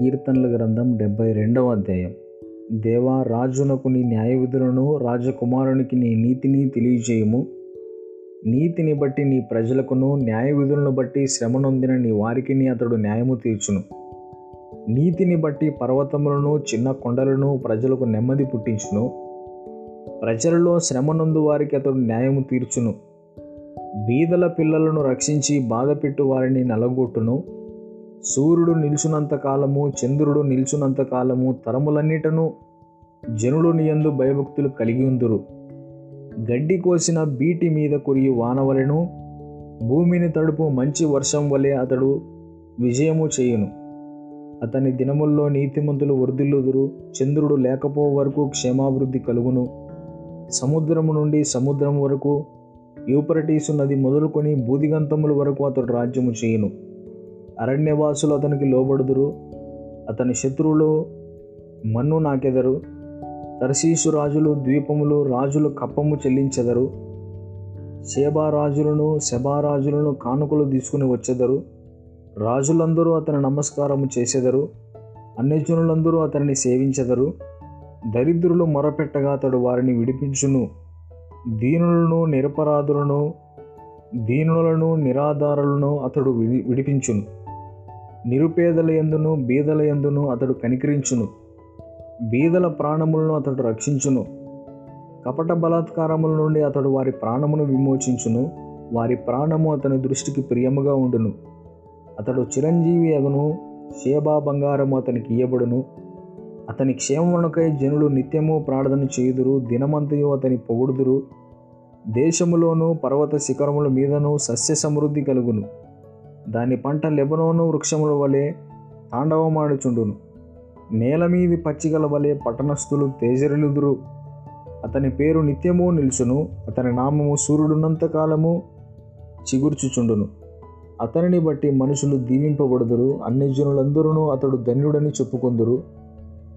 కీర్తనల గ్రంథం డెబ్బై రెండవ అధ్యాయం. దేవా రాజునకు నీ న్యాయ విధులను రాజకుమారునికి నీ నీతిని తెలియజేయము. నీతిని బట్టి నీ ప్రజలకును న్యాయ విధులను బట్టి శ్రమ నొందిన నీ వారికి అతడు న్యాయము తీర్చును. నీతిని బట్టి పర్వతములను చిన్న కొండలను ప్రజలకు నెమ్మది పుట్టించును. ప్రజలలో శ్రమ నొందు వారికి అతడు న్యాయము తీర్చును. బీదల పిల్లలను రక్షించి బాధపెట్టు వారిని నలగొట్టును. సూర్యుడు నిలుచునంత కాలము చంద్రుడు నిల్చున్నంత కాలము తరములన్నిటను జనుడు నియందు భయభక్తులు కలిగి ఉందురు. గడ్డి కోసిన బీటి మీద కురియు వానవలెను భూమిని తడుపు మంచి వర్షం వలె అతడు విజయము చేయును. అతని దినముల్లో నీతిమంతులు వర్ధిల్లుదురు చంద్రుడు లేకపో వరకు క్షేమాభివృద్ధి కలుగును. సముద్రము నుండి సముద్రం వరకు యూపరటీసు నది మొదలుకొని బూదిగంతముల వరకు అతడు రాజ్యము చేయును. అరణ్యవాసులు అతనికి లోబడుదురు. అతని శత్రువులు మన్ను నాకెదరు. తర్శీసు రాజులు ద్వీపములు రాజులు కప్పము చెల్లించెదరు. శేబారాజులను శబారాజులను కానుకలు తీసుకుని వచ్చెదరు. రాజులందరూ అతని నమస్కారము చేసెదరు. అన్యజనులందరూ అతనిని సేవించెదరు. దరిద్రులు మొరపెట్టగా అతడు వారిని విడిపించును. దీనులను నిరపరాధులను దీనులను నిరాధారులను అతడు విడి విడిపించును. నిరుపేదల ఎందును బీదల ఎందును అతడు కనికరించును. బీదల ప్రాణములను అతడు రక్షించును. కపట బలాత్కారముల నుండి అతడు వారి ప్రాణమును విమోచించును. వారి ప్రాణము అతని దృష్టికి ప్రియముగా ఉండును. అతడు చిరంజీవి అగును సేబా బంగారము అతనికి ఇయ్యబడును. అతని క్షేమమునకై జనులు నిత్యము ప్రార్థన చేయుదురు దినమంతయు అతని పొగుడుదురు. దేశములోను పర్వత శిఖరముల మీదను సస్య సమృద్ధి కలుగును. దాని పంట లెబనోను వృక్షముల వలె తాండవమాడుచుండును. నేల మీది పచ్చిగల వలె పట్టణస్థులు తేజరిలుదురు. అతని పేరు నిత్యము నిల్చును. అతని నామము సూర్యుడున్నంత కాలము చిగుర్చుచుండును. అతనిని బట్టి మనుషులు దీవింపబడుదురు. అన్ని జనులందరూ అతడు ధన్యుడని చెప్పుకొందురు.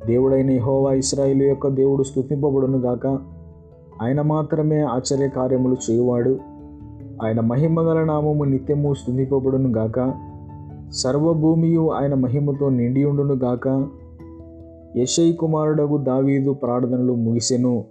దేవుడైన హోవా ఇస్రాయిల్ యొక్క దేవుడు స్తుతింపబడును గాక ఆయన మాత్రమే ఆశ్చర్య కార్యములు చేయువాడు. ఆయన మహిమగల నామము నిత్యము స్తుతింపబడును గాక. సర్వభూమియు ఆయన మహిమతో నిండి ఉండును గాక. యశై కుమారుడగు దావీదు ప్రార్థనలు ముగిసెను.